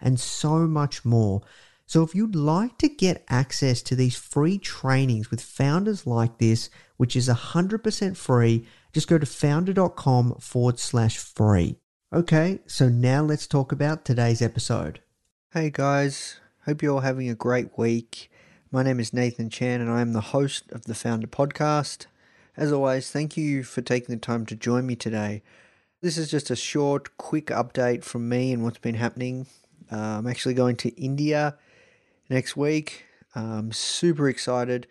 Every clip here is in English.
and so much more. So, if you'd like to get access to these free trainings with founders like this, which is 100% free, just go to foundr.com forward slash free. Okay, so now let's talk about today's episode. Hey guys, hope you're all having a great week. My name is Nathan Chan and I am the host of the Foundr Podcast. As always, thank you for taking the time to join me today. This is just a short, quick update from me and what's been happening. Uh, I'm actually going to India next week. I'm super excited.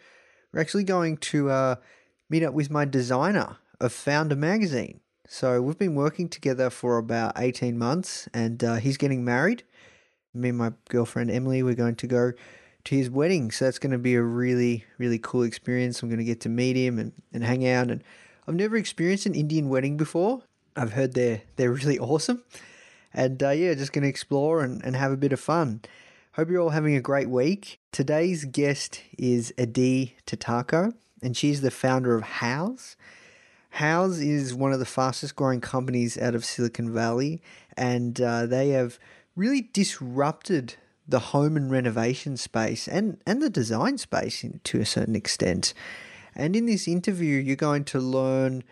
We're actually going to uh, meet up with my designer of Foundr Magazine. So we've been working together for about 18 months and uh, he's getting married. Me and my girlfriend Emily, we're going to go to his wedding. So that's going to be a really, really cool experience. I'm going to get to meet him and, and hang out. And I've never experienced an Indian wedding before. I've heard they're, they're really awesome. And uh, yeah, just going to explore and, and have a bit of fun. Hope you're all having a great week. Today's guest is Adi Tatarko, and she's the founder of Houzz. Houzz is one of the fastest growing companies out of Silicon Valley, and uh, they have really disrupted the home and renovation space and, and the design space in, to a certain extent. And in this interview, you're going to learn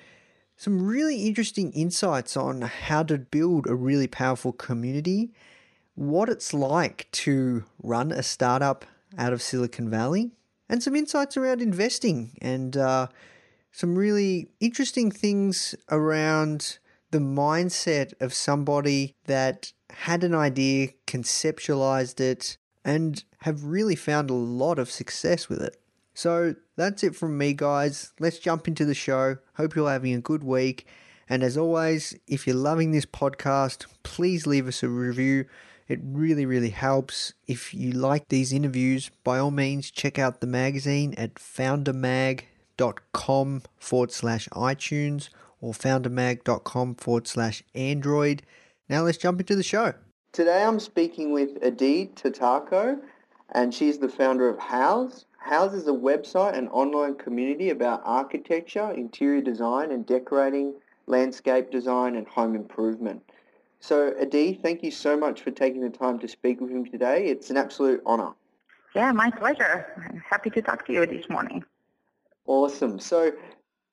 some really interesting insights on how to build a really powerful community, what it's like to run a startup out of Silicon Valley, and some insights around investing and uh, some really interesting things around the mindset of somebody that had an idea, conceptualized it, and have really found a lot of success with it. So that's it from me, guys. Let's jump into the show. Hope you're having a good week. And as always, if you're loving this podcast, please leave us a review. It really, really helps. If you like these interviews, by all means, check out the magazine at foundrmag.com forward slash iTunes or foundrmag.com forward slash Android. Now let's jump into the show. Today I'm speaking with Adi Tatarko, and she's the founder of Houzz. Houzz is a website and online community about architecture, interior design and decorating, landscape design and home improvement. So Adi, thank you so much for taking the time to speak with me today. It's an absolute honor. Yeah, my pleasure. I'm happy to talk to you this morning. Awesome. So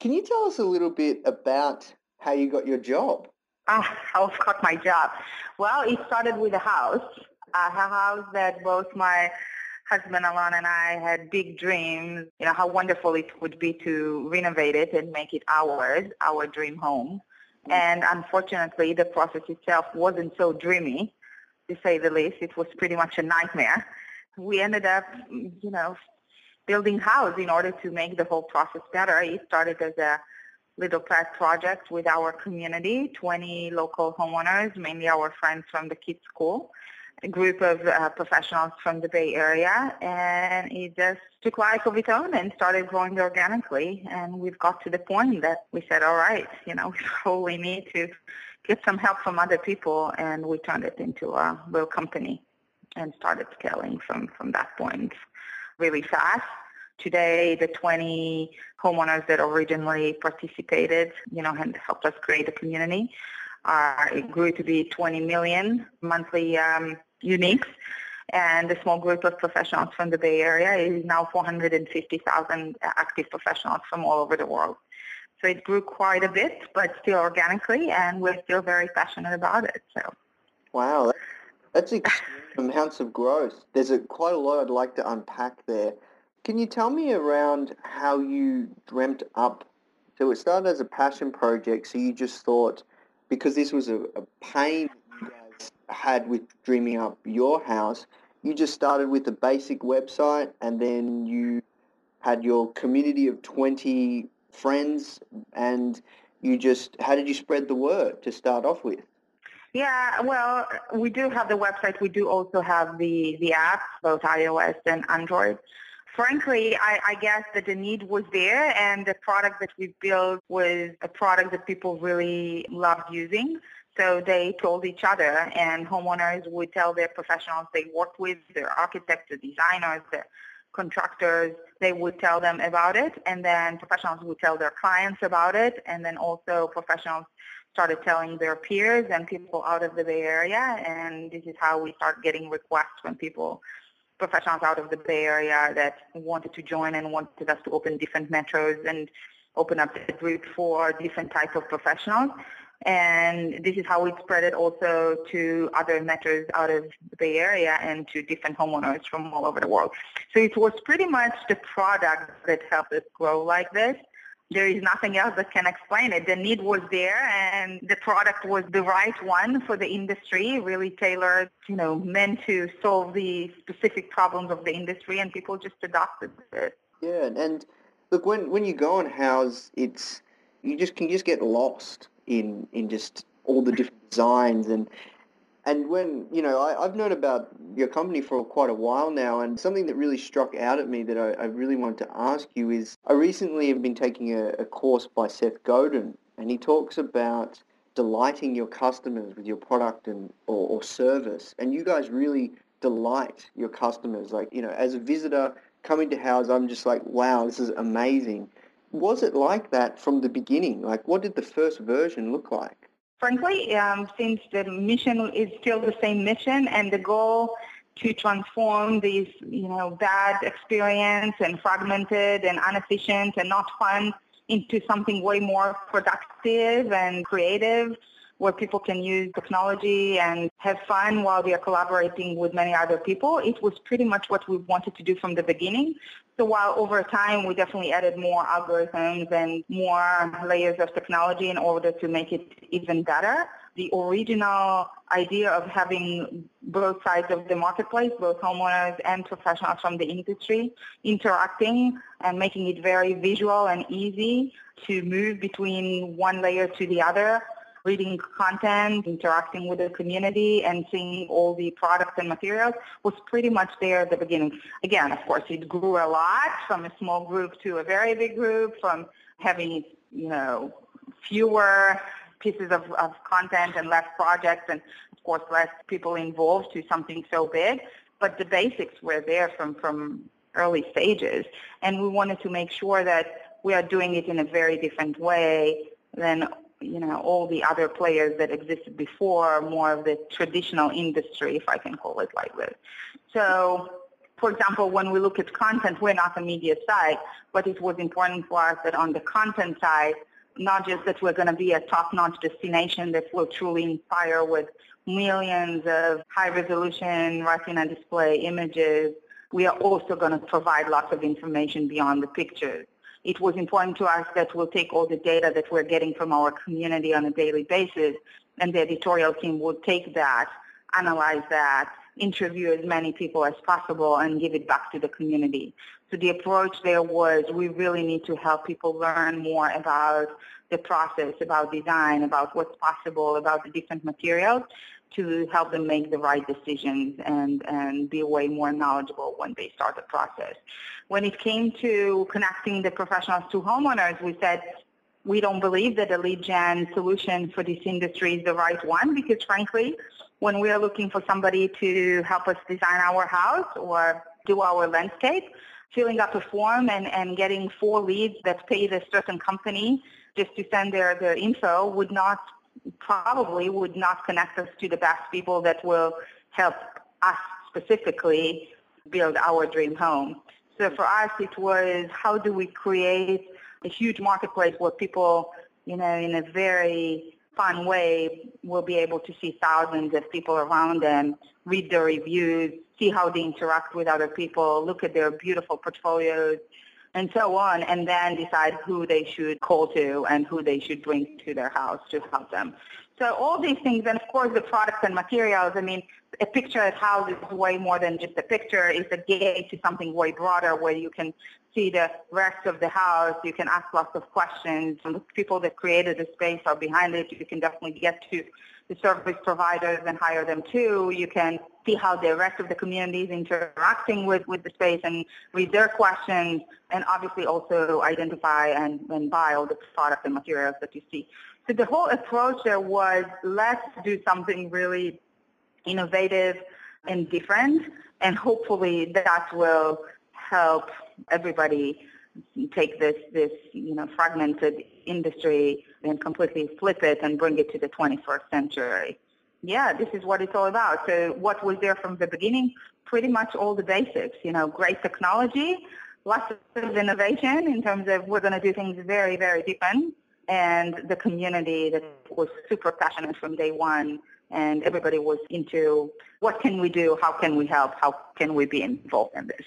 can you tell us a little bit about how you got your job? Ah, how I got my job. Well, it started with a house, a house that both my husband Alon and I had big dreams, you know, how wonderful it would be to renovate it and make it ours, our dream home. Mm. And unfortunately, the process itself wasn't so dreamy, to say the least. It was pretty much a nightmare. we ended up, you know, building Houzz in order to make the whole process better. It started as a little pet project with our community, 20 local homeowners, mainly our friends from the kids school, group of uh, professionals from the Bay Area, and it just took life of its own and started growing organically. And we've got to the point that we said, all right, you know, we probably need to get some help from other people, and we turned it into a real company and started scaling from, from that point really fast. Today, the 20 homeowners that originally participated, you know, and helped us create a community, uh, it grew to be 20 million monthly um, uniques. And the small group of professionals from the Bay Area is now 450,000 active professionals from all over the world. So it grew quite a bit, but still organically, and we're still very passionate about it. So. Wow, that's amounts of growth. There's a, quite a lot I'd like to unpack there. Can you tell me around how you dreamt up? So it started as a passion project. So you just thought, because this was a, a pain had with dreaming up your house, you just started with a basic website and then you had your community of 20 friends and you just, how did you spread the word to start off with? Yeah, well, we do have the website. We do also have the, the app, both iOS and Android. Frankly, I, I guess that the need was there and the product that we built was a product that people really loved using. So they told each other and homeowners would tell their professionals they worked with, their architects, the designers, the contractors, they would tell them about it and then professionals would tell their clients about it and then also professionals started telling their peers and people out of the Bay Area, and this is how we start getting requests from people, professionals out of the Bay Area that wanted to join and wanted us to open different metros and open up the group for different type of professionals. And this is how we spread it also to other metros out of the Bay Area and to different homeowners from all over the world. So it was pretty much the product that helped us grow like this there is nothing else that can explain it. The need was there and the product was the right one for the industry, really tailored, you know, meant to solve the specific problems of the industry and people just adopted it. Yeah, and look, when, when you go on Houzz, it's, you just can just get lost in, in just all the different designs and and when, you know, I, have known about your company for quite a while now, and something that really struck out at me that I, I really wanted to ask you is I recently have been taking a, a course by Seth Godin, and he talks about delighting your customers with your product and or, or service, and you guys really delight your customers. Like, you know, as a visitor coming to Houzz I'm just like, wow, this is amazing. Was it like that from the beginning? Like, what did the first version look like? frankly, um, since the mission is still the same mission and the goal to transform these, you know, bad experience and fragmented and inefficient and not fun into something way more productive and creative where people can use technology and have fun while they are collaborating with many other people. It was pretty much what we wanted to do from the beginning. So while over time we definitely added more algorithms and more layers of technology in order to make it even better, the original idea of having both sides of the marketplace, both homeowners and professionals from the industry, interacting and making it very visual and easy to move between one layer to the other reading content, interacting with the community, and seeing all the products and materials was pretty much there at the beginning. Again, of course, it grew a lot from a small group to a very big group, from having, you know, fewer pieces of, of content and less projects and, of course, less people involved to something so big. But the basics were there from, from early stages. And we wanted to make sure that we are doing it in a very different way than you know, all the other players that existed before, more of the traditional industry, if I can call it like this. So, for example, when we look at content, we're not a media site, but it was important for us that on the content side, not just that we're going to be a top-notch destination that will truly inspire with millions of high-resolution retina display images, we are also going to provide lots of information beyond the pictures it was important to us that we'll take all the data that we're getting from our community on a daily basis, and the editorial team will take that, analyze that, interview as many people as possible and give it back to the community. So the approach there was we really need to help people learn more about the process, about design, about what's possible, about the different materials to help them make the right decisions and, and be way more knowledgeable when they start the process. When it came to connecting the professionals to homeowners, we said we don't believe that the lead gen solution for this industry is the right one because frankly, when we are looking for somebody to help us design our house or do our landscape, filling up a form and, and getting four leads that pay a certain company just to send their, their info would not probably would not connect us to the best people that will help us specifically build our dream home. So for us, it was how do we create a huge marketplace where people, you know, in a very fun way will be able to see thousands of people around them, read their reviews, see how they interact with other people, look at their beautiful portfolios, and so on, and then decide who they should call to and who they should bring to their house to help them. So all these things, and of course the products and materials, I mean, a picture at Houzz is way more than just a picture. It's a gate to something way broader where you can see the rest of the house. You can ask lots of questions. And the people that created the space are behind it. You can definitely get to the service providers and hire them too. You can see how the rest of the community is interacting with, with the space and read their questions and obviously also identify and, and buy all the products and materials that you see. So the whole approach there was let's do something really innovative and different and hopefully that will help everybody take this, this you know, fragmented industry and completely flip it and bring it to the 21st century. Yeah, this is what it's all about. So what was there from the beginning? Pretty much all the basics. You know, great technology, lots of innovation in terms of we're going to do things very, very different, and the community that was super passionate from day one, and everybody was into what can we do, how can we help, how can we be involved in this.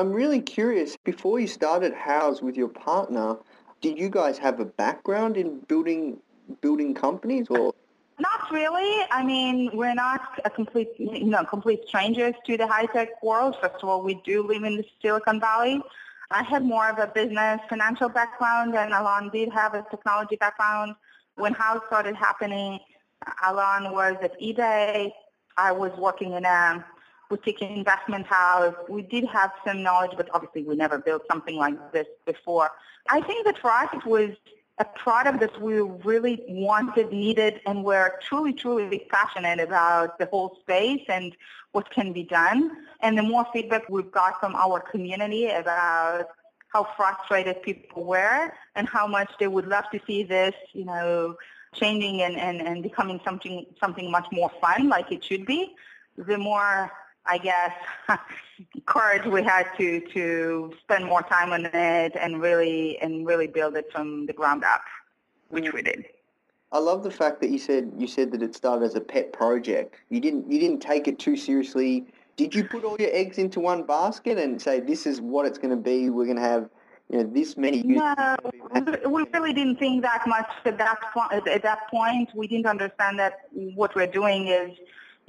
I'm really curious. Before you started Houzz with your partner, did you guys have a background in building building companies or? Not really. I mean, we're not a complete, you know, complete strangers to the high tech world. First of all, we do live in the Silicon Valley. I had more of a business financial background, and Alon did have a technology background. When Houzz started happening, Alon was at eBay. I was working in a boutique investment house. We did have some knowledge, but obviously we never built something like this before. I think that for us it was a product that we really wanted, needed, and were truly, truly passionate about the whole space and what can be done. And the more feedback we've got from our community about how frustrated people were and how much they would love to see this, you know, changing and, and, and becoming something something much more fun like it should be, the more I guess, courage we had to to spend more time on it and really and really build it from the ground up, which mm. we did. I love the fact that you said you said that it started as a pet project. You didn't you didn't take it too seriously. Did you put all your eggs into one basket and say this is what it's going to be? We're going to have you know this many. No, we really didn't think that much at that point. At that point, we didn't understand that what we're doing is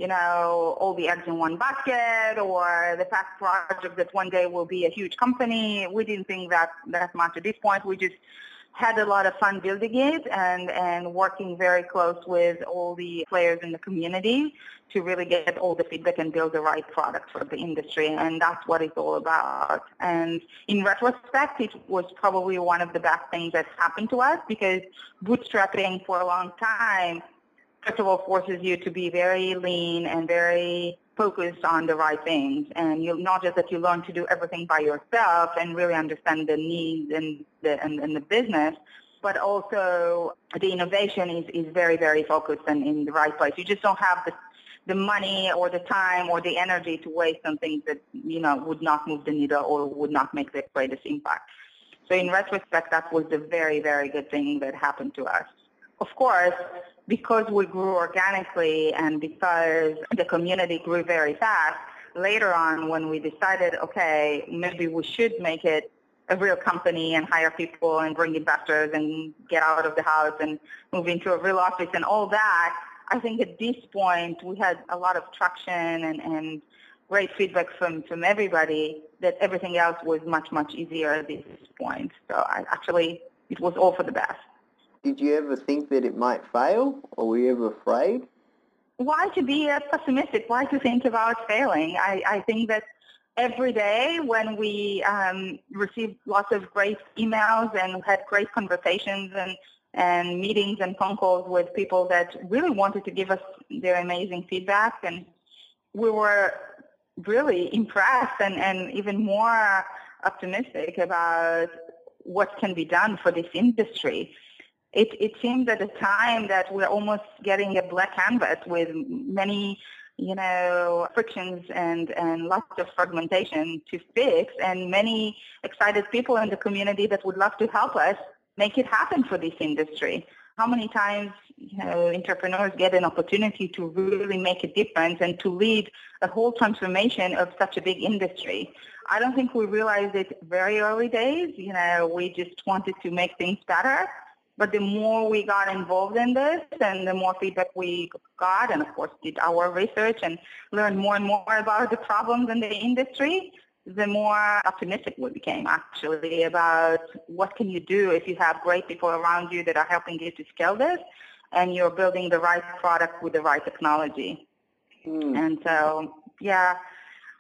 you know, all the eggs in one basket or the past project that one day will be a huge company. We didn't think that that much at this point. We just had a lot of fun building it and, and working very close with all the players in the community to really get all the feedback and build the right product for the industry. And that's what it's all about. And in retrospect, it was probably one of the best things that happened to us because bootstrapping for a long time first of all forces you to be very lean and very focused on the right things. And you not just that you learn to do everything by yourself and really understand the needs and the and, and the business, but also the innovation is, is very, very focused and in the right place. You just don't have the the money or the time or the energy to waste on things that, you know, would not move the needle or would not make the greatest impact. So in retrospect, that was the very, very good thing that happened to us. Of course, because we grew organically and because the community grew very fast, later on when we decided, okay, maybe we should make it a real company and hire people and bring investors and get out of the house and move into a real office and all that, I think at this point we had a lot of traction and, and great feedback from, from everybody that everything else was much, much easier at this point. So I actually, it was all for the best. Did you ever think that it might fail, or were you ever afraid? Why to be uh, pessimistic? Why to think about failing? I, I think that every day when we um, received lots of great emails and had great conversations and, and meetings and phone calls with people that really wanted to give us their amazing feedback and we were really impressed and, and even more optimistic about what can be done for this industry. It, it seems at a time that we're almost getting a black canvas with many you know, frictions and, and lots of fragmentation to fix and many excited people in the community that would love to help us make it happen for this industry. How many times, you know, entrepreneurs get an opportunity to really make a difference and to lead a whole transformation of such a big industry? I don't think we realized it very early days. You know, we just wanted to make things better. But the more we got involved in this and the more feedback we got and of course did our research and learned more and more about the problems in the industry, the more optimistic we became actually about what can you do if you have great people around you that are helping you to scale this and you're building the right product with the right technology. Mm. And so, yeah,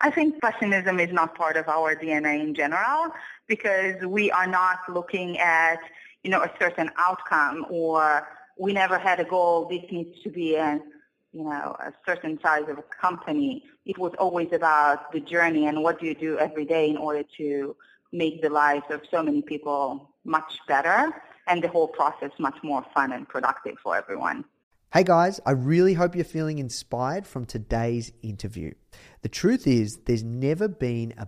I think pessimism is not part of our DNA in general because we are not looking at you know, a certain outcome or we never had a goal, this needs to be a, you know, a certain size of a company. It was always about the journey and what do you do every day in order to make the lives of so many people much better and the whole process much more fun and productive for everyone. Hey guys, I really hope you're feeling inspired from today's interview. The truth is, there's never been a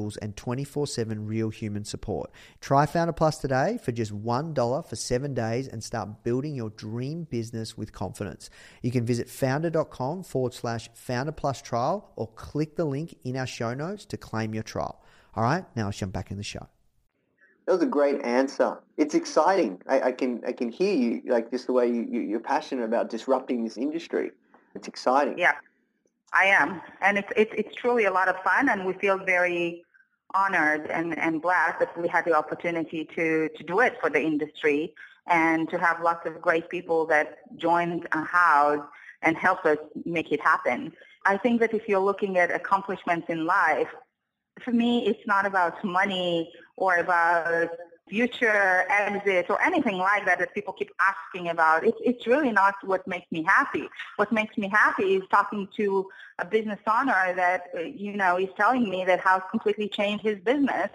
and 24 7 real human support. Try Foundr Plus today for just $1 for seven days and start building your dream business with confidence. You can visit foundr.com forward slash founder Plus trial or click the link in our show notes to claim your trial. All right, now let's jump back in the show. That was a great answer. It's exciting. I, I can I can hear you like just the way you, you, you're passionate about disrupting this industry. It's exciting. Yeah. I am, and it's it's it's truly a lot of fun, and we feel very honored and, and blessed that we had the opportunity to to do it for the industry and to have lots of great people that joined a Houzz and helped us make it happen. I think that if you're looking at accomplishments in life, for me, it's not about money or about future exit or anything like that that people keep asking about. It's, it's really not what makes me happy. What makes me happy is talking to a business owner that, uh, you know, is telling me that how completely changed his business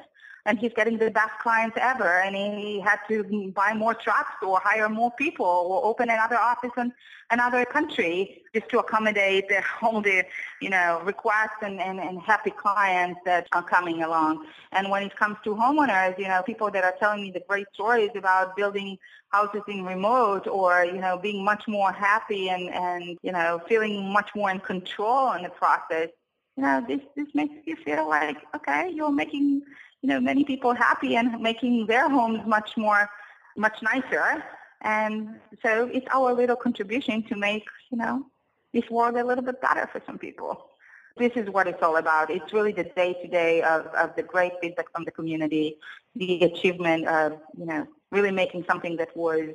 and he's getting the best clients ever and he had to buy more trucks or hire more people or open another office in another country just to accommodate all the you know requests and, and, and happy clients that are coming along. And when it comes to homeowners you know people that are telling me the great stories about building houses in remote or you know being much more happy and and you know feeling much more in control in the process you know this this makes you feel like okay you're making you know, many people happy and making their homes much more, much nicer. And so it's our little contribution to make, you know, this world a little bit better for some people. This is what it's all about. It's really the day-to-day of, of the great feedback from the community, the achievement of, you know, really making something that was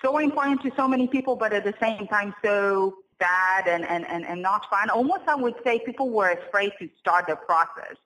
so important to so many people, but at the same time so bad and, and, and, and not fun. Almost I would say people were afraid to start the process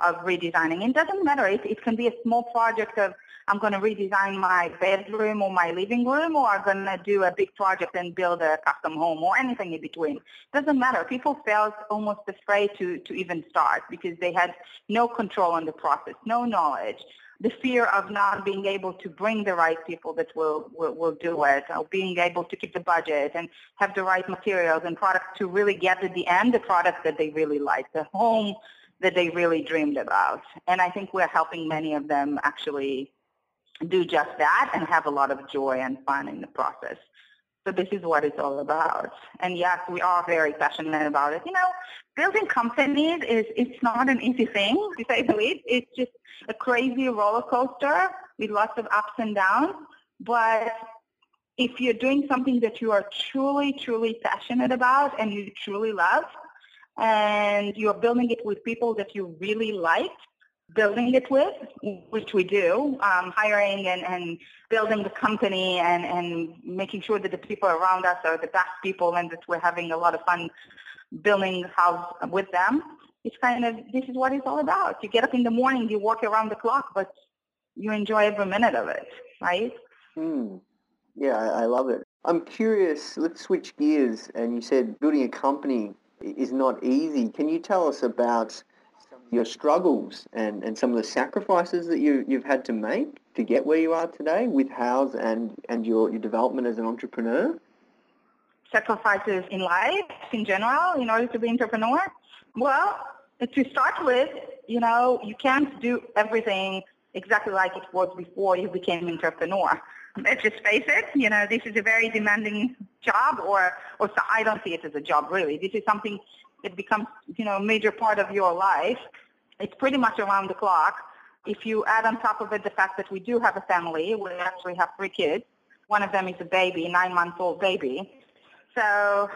of redesigning. It doesn't matter. It, it can be a small project of I'm going to redesign my bedroom or my living room or I'm going to do a big project and build a custom home or anything in between. Doesn't matter. People felt almost afraid to, to even start because they had no control on the process, no knowledge. The fear of not being able to bring the right people that will, will, will do it, or being able to keep the budget and have the right materials and products to really get at the end the product that they really like, the home that they really dreamed about. And I think we're helping many of them actually do just that and have a lot of joy and fun in the process. So this is what it's all about. And yes, we are very passionate about it. You know, building companies is it's not an easy thing, to say the least. It's just a crazy roller coaster with lots of ups and downs. But if you're doing something that you are truly, truly passionate about and you truly love, and you're building it with people that you really like, building it with, which we do, um, hiring and, and building the company and, and making sure that the people around us are the best people and that we're having a lot of fun building the house with them. It's kind of, this is what it's all about. You get up in the morning, you work around the clock, but you enjoy every minute of it, right? Hmm. Yeah, I, I love it. I'm curious, let's switch gears. And you said building a company is not easy. Can you tell us about your struggles and, and some of the sacrifices that you, you've had to make to get where you are today with Houzz and, and your, your development as an entrepreneur? Sacrifices in life in general in order to be entrepreneur? Well, to start with, you know, you can't do everything exactly like it was before you became an entrepreneur. Let's just face it, you know, this is a very demanding job or, or so I don't see it as a job really. This is something that becomes, you know, a major part of your life it's pretty much around the clock. If you add on top of it the fact that we do have a family, we actually have three kids. One of them is a baby, nine-month-old baby. So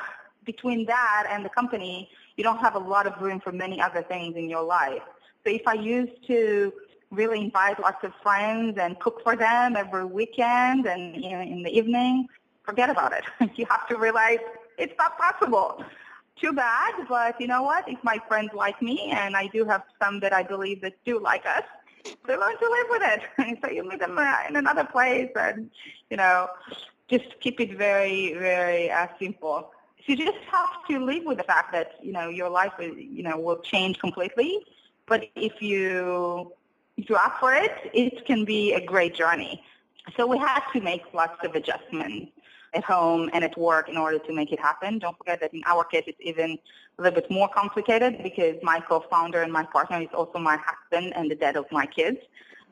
between that and the company, you don't have a lot of room for many other things in your life. So if I used to really invite lots of friends and cook for them every weekend and you know, in the evening, forget about it. you have to realize it's not possible too bad, but you know what? If my friends like me, and I do have some that I believe that do like us, they learn to live with it. so you meet them in another place, and you know, just keep it very, very uh, simple. So you just have to live with the fact that you know your life, you know, will change completely. But if you if up for it, it can be a great journey. So we had to make lots of adjustments at home and at work in order to make it happen. Don't forget that in our case, it's even a little bit more complicated because my co-founder and my partner is also my husband and the dad of my kids.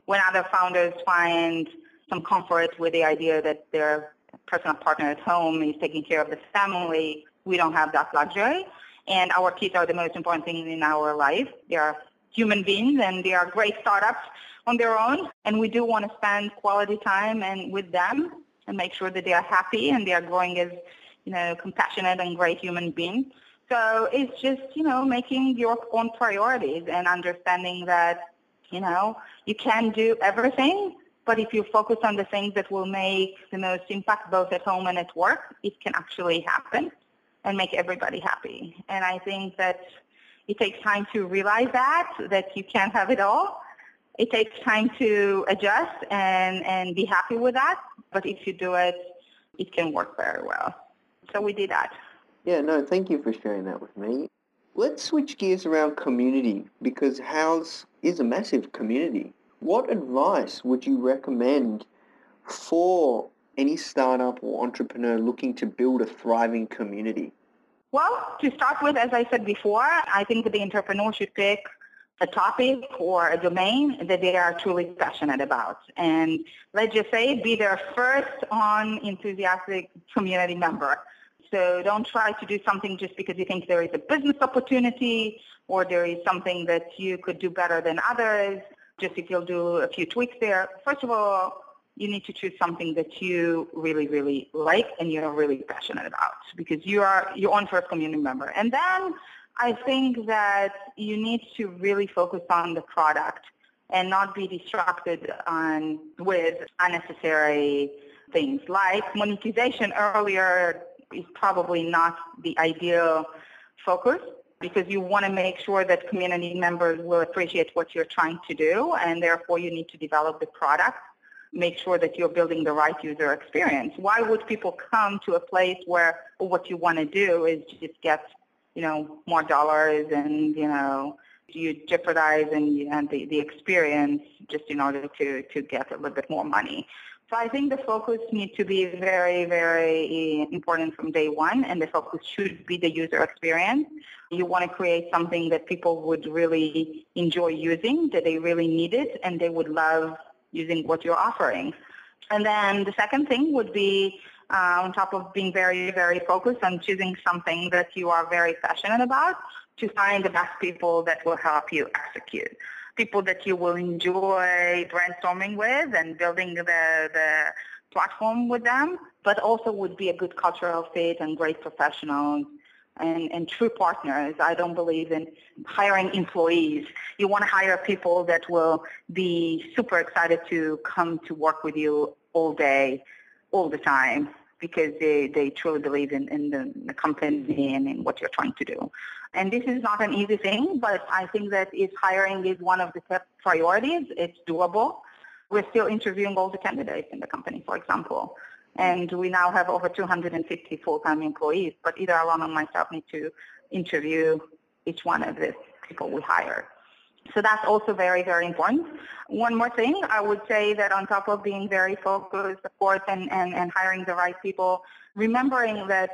When other founders find some comfort with the idea that their personal partner at home is taking care of the family, we don't have that luxury. And our kids are the most important thing in our life. They are human beings and they are great startups on their own. And we do want to spend quality time and with them and make sure that they are happy and they are growing as, you know, compassionate and great human beings. So it's just, you know, making your own priorities and understanding that, you know, you can do everything, but if you focus on the things that will make the most impact both at home and at work, it can actually happen and make everybody happy. And I think that it takes time to realize that, that you can't have it all. It takes time to adjust and, and be happy with that but if you do it, it can work very well. So we did that. Yeah, no, thank you for sharing that with me. Let's switch gears around community because Houzz is a massive community. What advice would you recommend for any startup or entrepreneur looking to build a thriving community? Well, to start with, as I said before, I think that the entrepreneur should pick a topic or a domain that they are truly passionate about. And let's just say be their first on enthusiastic community member. So don't try to do something just because you think there is a business opportunity or there is something that you could do better than others, just if you'll do a few tweaks there. First of all, you need to choose something that you really, really like and you're really passionate about because you are your own first community member. And then I think that you need to really focus on the product and not be distracted on with unnecessary things like monetization earlier is probably not the ideal focus because you want to make sure that community members will appreciate what you're trying to do and therefore you need to develop the product make sure that you're building the right user experience why would people come to a place where what you want to do is just get you know, more dollars and, you know, you jeopardize and, and the, the experience just in order to, to get a little bit more money. So I think the focus needs to be very, very important from day one, and the focus should be the user experience. You want to create something that people would really enjoy using, that they really need it, and they would love using what you're offering. And then the second thing would be uh, on top of being very, very focused on choosing something that you are very passionate about, to find the best people that will help you execute. People that you will enjoy brainstorming with and building the, the platform with them, but also would be a good cultural fit and great professionals and, and true partners. I don't believe in hiring employees. You want to hire people that will be super excited to come to work with you all day, all the time, because they, they truly believe in, in the, the company and in what you're trying to do. And this is not an easy thing, but I think that if hiring is one of the top priorities, it's doable. We're still interviewing all the candidates in the company, for example. And we now have over 250 full-time employees, but either Alon or myself need to interview each one of the people we hire. So that's also very, very important. One more thing, I would say that on top of being very focused, of course, and, and, and hiring the right people, remembering that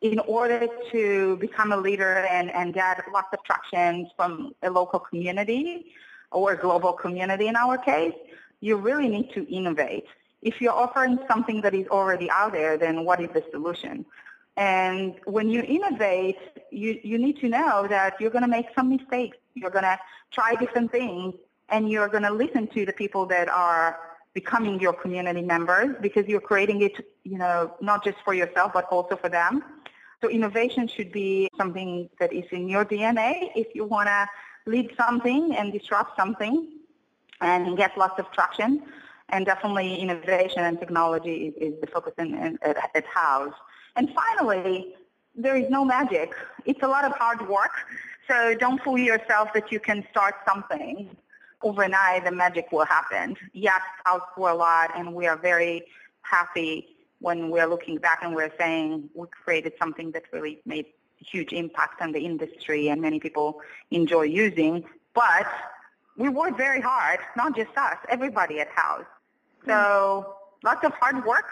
in order to become a leader and, and get lots of traction from a local community or a global community in our case, you really need to innovate. If you're offering something that is already out there, then what is the solution? And when you innovate, you, you need to know that you're going to make some mistakes. You're going to try different things, and you're going to listen to the people that are becoming your community members because you're creating it, you know, not just for yourself, but also for them. So innovation should be something that is in your DNA if you want to lead something and disrupt something and get lots of traction. And definitely innovation and technology is, the focus in, in, at, at Houzz. And finally, there is no magic. It's a lot of hard work. So don't fool yourself that you can start something overnight. The magic will happen. Yes, Houzz grew a lot, and we are very happy when we're looking back and we're saying we created something that really made huge impact on the industry and many people enjoy using. But we worked very hard, not just us, everybody at Houzz. So lots of hard work,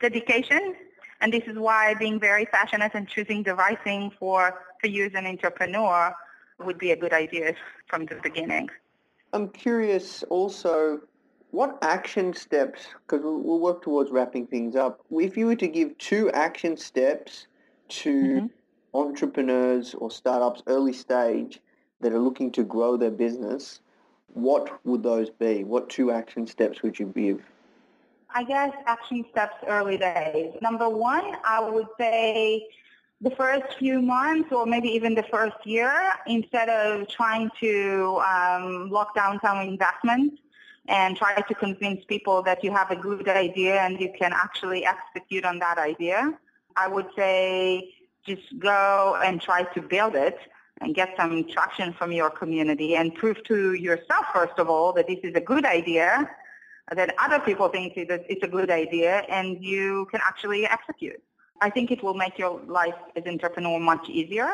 dedication, and this is why being very passionate and choosing the right thing for, for you as an entrepreneur would be a good idea from the beginning. I'm curious also, what action steps, because we'll, we'll work towards wrapping things up, if you were to give two action steps to mm-hmm. entrepreneurs or startups early stage that are looking to grow their business, what would those be? What two action steps would you give? I guess action steps early days. Number one, I would say the first few months or maybe even the first year, instead of trying to um, lock down some investments and try to convince people that you have a good idea and you can actually execute on that idea, I would say just go and try to build it and get some traction from your community and prove to yourself, first of all, that this is a good idea that other people think that it's a good idea and you can actually execute. I think it will make your life as an entrepreneur much easier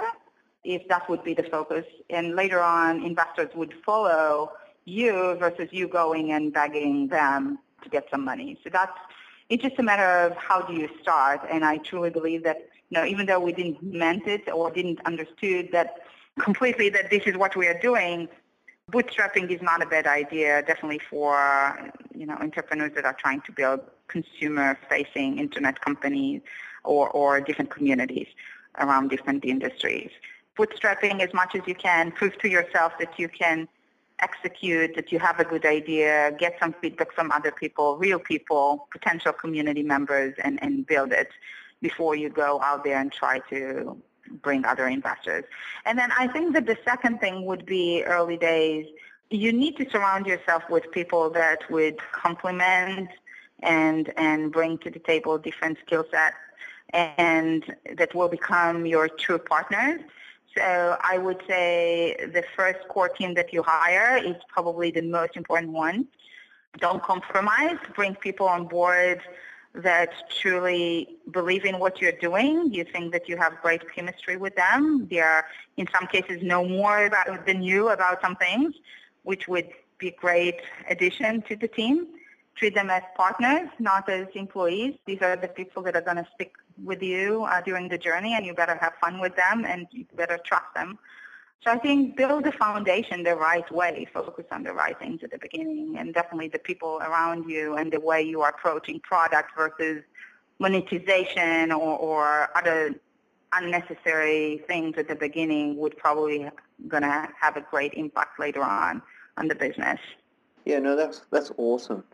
if that would be the focus. And later on, investors would follow you versus you going and begging them to get some money. So that's, it's just a matter of how do you start. And I truly believe that, you know, even though we didn't meant it or didn't understood that completely that this is what we are doing, bootstrapping is not a bad idea, definitely for you know entrepreneurs that are trying to build consumer-facing internet companies or, or different communities around different industries. Bootstrapping as much as you can, prove to yourself that you can execute, that you have a good idea, get some feedback from other people, real people, potential community members, and, and build it before you go out there and try to bring other investors. And then I think that the second thing would be early days. You need to surround yourself with people that would complement and and bring to the table different skill sets and that will become your true partners. So I would say the first core team that you hire is probably the most important one. Don't compromise. Bring people on board that truly believe in what you're doing. You think that you have great chemistry with them. They are, in some cases, know more about than you about some things, which would be a great addition to the team. Treat them as partners, not as employees. These are the people that are going to stick with you uh, during the journey, and you better have fun with them, and you better trust them. So I think build the foundation the right way, focus on the right things at the beginning, and definitely the people around you and the way you are approaching product versus monetization or, or other unnecessary things at the beginning would probably going to have a great impact later on on the business. Yeah, no, that's that's awesome.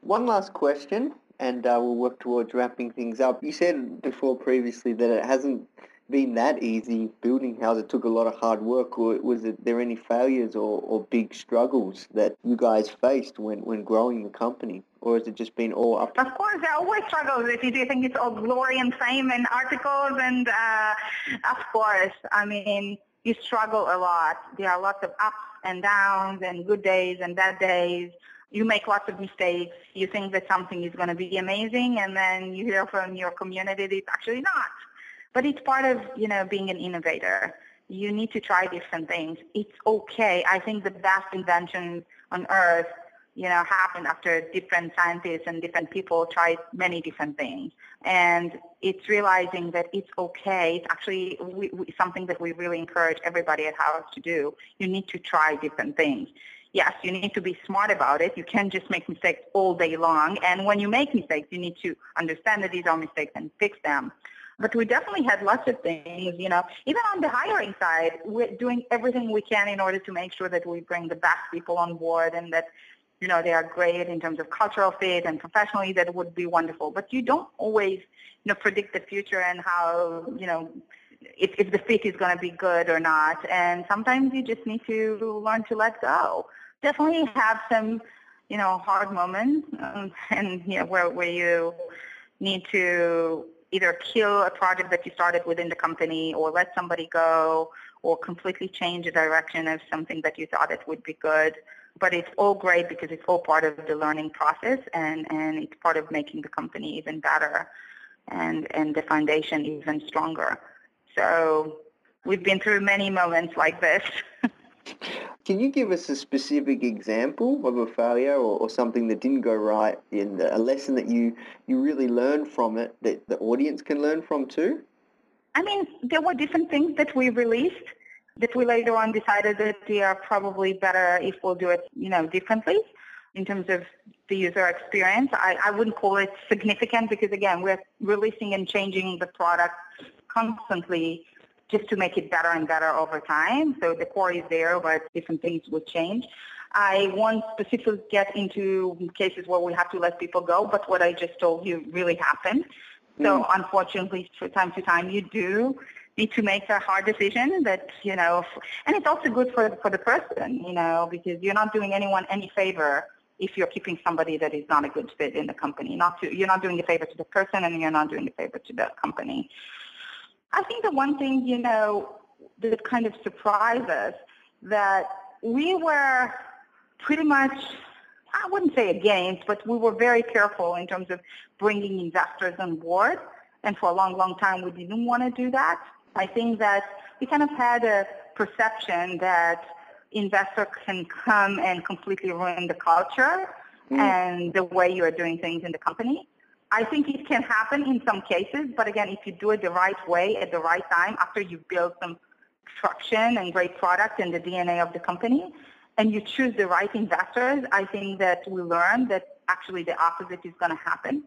One last question, and uh, we'll work towards wrapping things up. You said before previously that it hasn't been that easy building Houzz. It took a lot of hard work. Or was it, there any failures or, or big struggles that you guys faced when, when growing the company? Or has it just been all up? Of course, there are always struggles. If you think it's all glory and fame and articles, and uh, of course, I mean, you struggle a lot. There are lots of ups and downs and good days and bad days. You make lots of mistakes. You think that something is going to be amazing, and then you hear from your community that it's actually not. But it's part of, you know, being an innovator. You need to try different things. It's okay. I think the best inventions on earth, you know, happen after different scientists and different people tried many different things. And it's realizing that it's okay. It's actually we, we, something that we really encourage everybody at Houzz to do. You need to try different things yes, you need to be smart about it. You can't just make mistakes all day long. And when you make mistakes, you need to understand that these are mistakes and fix them. But we definitely had lots of things, you know, even on the hiring side, we're doing everything we can in order to make sure that we bring the best people on board and that, you know, they are great in terms of cultural fit and professionally that would be wonderful. But you don't always, you know, predict the future and how, you know, if, if the fit is going to be good or not. And sometimes you just need to learn to let go. Definitely have some, you know, hard moments um, and, you know, where, where you need to either kill a project that you started within the company or let somebody go or completely change the direction of something that you thought it would be good. But it's all great because it's all part of the learning process and, and it's part of making the company even better and, and the foundation even stronger. So we've been through many moments like this. Can you give us a specific example of a failure or, or something that didn't go right in a lesson that you, you really learned from it that the audience can learn from too? I mean, there were different things that we released that we later on decided that they are probably better if we'll do it, you know, differently in terms of the user experience. I, I wouldn't call it significant because again, we're releasing and changing the product constantly just to make it better and better over time. So the core is there, but different things would change. I won't specifically get into cases where we have to let people go, but what I just told you really happened. So mm. unfortunately, from time to time, you do need to make a hard decision that, you know, and it's also good for, for the person, you know, because you're not doing anyone any favor if you're keeping somebody that is not a good fit in the company. Not to, you're not doing a favor to the person and you're not doing a favor to the company. I think the one thing, you know, that kind of surprised us that we were pretty much, I wouldn't say against, but we were very careful in terms of bringing investors on board. And for a long, long time, we didn't want to do that. I think that we kind of had a perception that investor can come and completely ruin the culture mm. and the way you are doing things in the company. I think it can happen in some cases, but again, if you do it the right way at the right time, after you build some traction and great product and the DNA of the company, and you choose the right investors, I think that we learn that actually the opposite is going to happen.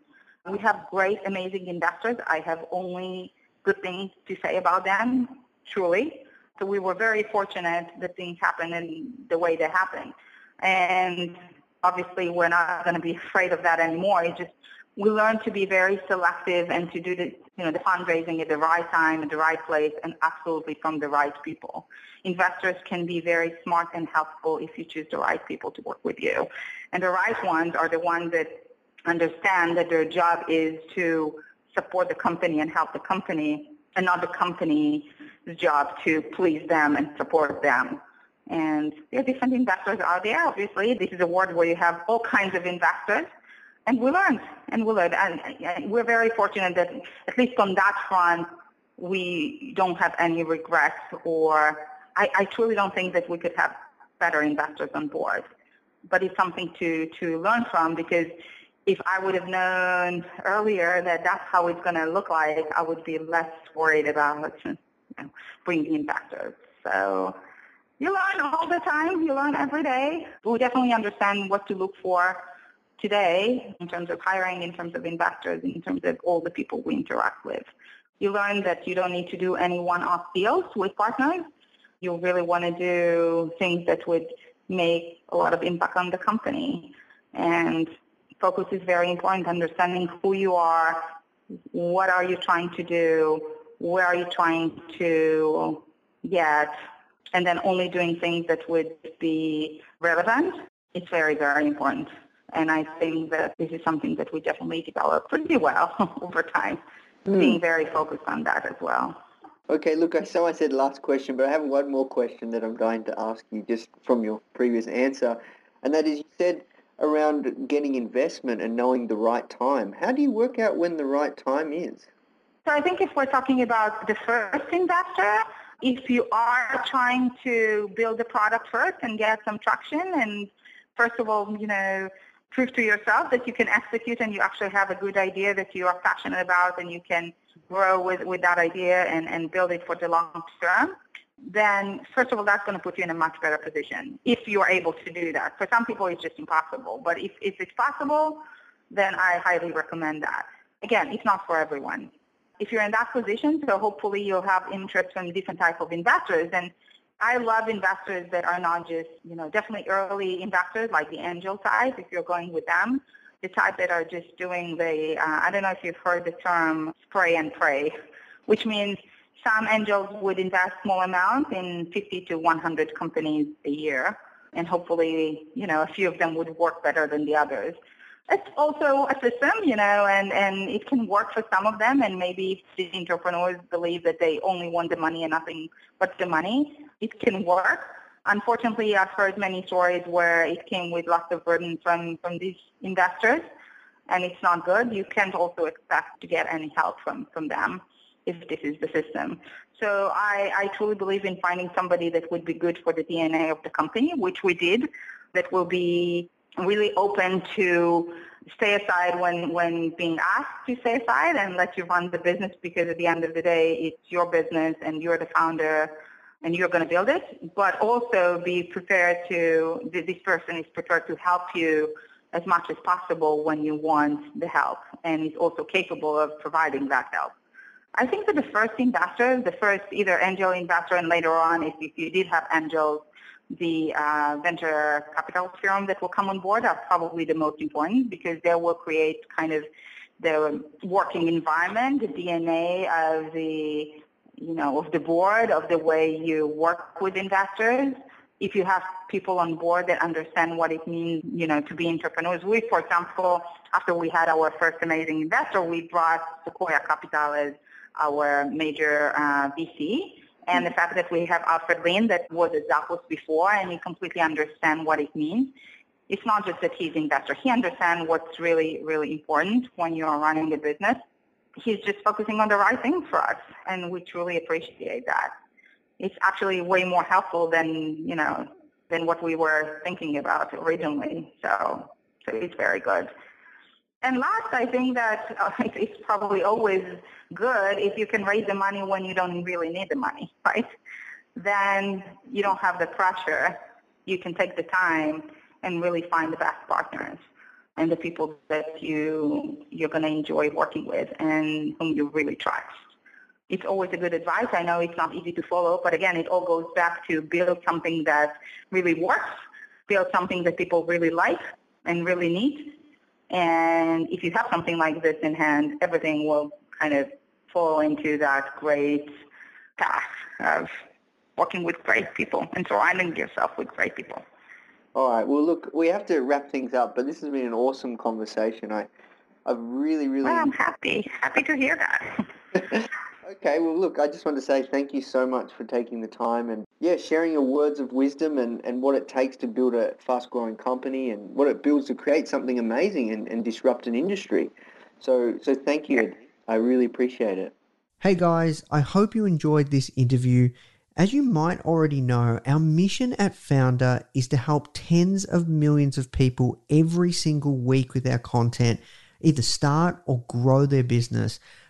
We have great, amazing investors. I have only good things to say about them, truly. So we were very fortunate that things happened in the way they happened. And obviously we're not going to be afraid of that anymore. It's just we learn to be very selective and to do the, you know, the fundraising at the right time, at the right place, and absolutely from the right people. Investors can be very smart and helpful if you choose the right people to work with you. And the right ones are the ones that understand that their job is to support the company and help the company and not the company's job to please them and support them. And there are different investors out there, obviously. This is a world where you have all kinds of investors and we learned, and we learned, and, and we're very fortunate that at least on that front, we don't have any regrets, or I, I truly don't think that we could have better investors on board. But it's something to to learn from because if I would have known earlier that that's how it's going to look like, I would be less worried about you know, bringing investors. So you learn all the time. You learn every day. We definitely understand what to look for today in terms of hiring, in terms of investors, in terms of all the people we interact with. You learn that you don't need to do any one-off deals with partners. You really want to do things that would make a lot of impact on the company. And focus is very important, understanding who you are, what are you trying to do, where are you trying to get, and then only doing things that would be relevant. It's very, very important. And I think that this is something that we definitely develop pretty well over time, mm. being very focused on that as well. Okay, look, I so I said last question, but I have one more question that I'm going to ask you just from your previous answer, and that is you said around getting investment and knowing the right time. How do you work out when the right time is? So I think if we're talking about the first investor, if you are trying to build a product first and get some traction and first of all, you know, prove to yourself that you can execute and you actually have a good idea that you are passionate about and you can grow with, with that idea and, and build it for the long term, then first of all, that's going to put you in a much better position if you are able to do that. For some people, it's just impossible. But if, if it's possible, then I highly recommend that. Again, it's not for everyone. If you're in that position, so hopefully you'll have interest from different type of investors. And I love investors that are not just, you know, definitely early investors like the angel side, if you're going with them, the type that are just doing the, uh, I don't know if you've heard the term spray and pray, which means some angels would invest small amounts in 50 to 100 companies a year, and hopefully, you know, a few of them would work better than the others. It's also a system, you know, and, and it can work for some of them, and maybe the entrepreneurs believe that they only want the money and nothing but the money, it can work. Unfortunately, I've heard many stories where it came with lots of burden from, from these investors, and it's not good. You can't also expect to get any help from, from them if this is the system. So I, I truly believe in finding somebody that would be good for the DNA of the company, which we did, that will be really open to stay aside when, when being asked to stay aside and let you run the business because at the end of the day, it's your business and you're the founder and you're going to build it, but also be prepared to, this person is prepared to help you as much as possible when you want the help and is also capable of providing that help. I think that the first investor, the first either angel investor and later on, if, if you did have angels, the uh, venture capital firm that will come on board are probably the most important because they will create kind of the working environment, the DNA of the, you know, of the board, of the way you work with investors. If you have people on board that understand what it means, you know, to be entrepreneurs. We, for example, after we had our first amazing investor, we brought Sequoia Capital as our major uh, VC. And the fact that we have Alfred Lin that was at Zappos before and he completely understands what it means. It's not just that he's an investor. He understands what's really, really important when you're running a business. He's just focusing on the right things for us, and we truly appreciate that. It's actually way more helpful than, you know, than what we were thinking about originally. So, so it's very good. And last, I think that uh, it's probably always good if you can raise the money when you don't really need the money, right? Then you don't have the pressure. You can take the time and really find the best partners and the people that you you're going to enjoy working with and whom you really trust. It's always a good advice. I know it's not easy to follow, but again, it all goes back to build something that really works, build something that people really like and really need, and if you have something like this in hand, everything will kind of fall into that great path of working with great people and surrounding yourself with great people. All right. Well, look, we have to wrap things up, but this has been an awesome conversation. I, I've really, really. Well, I'm happy. Happy to hear that. okay. Well, look, I just want to say thank you so much for taking the time and yeah, sharing your words of wisdom and, and what it takes to build a fast growing company and what it builds to create something amazing and, and disrupt an industry. So so thank you. I really appreciate it. Hey guys, I hope you enjoyed this interview. As you might already know, our mission at Foundr is to help tens of millions of people every single week with our content either start or grow their business,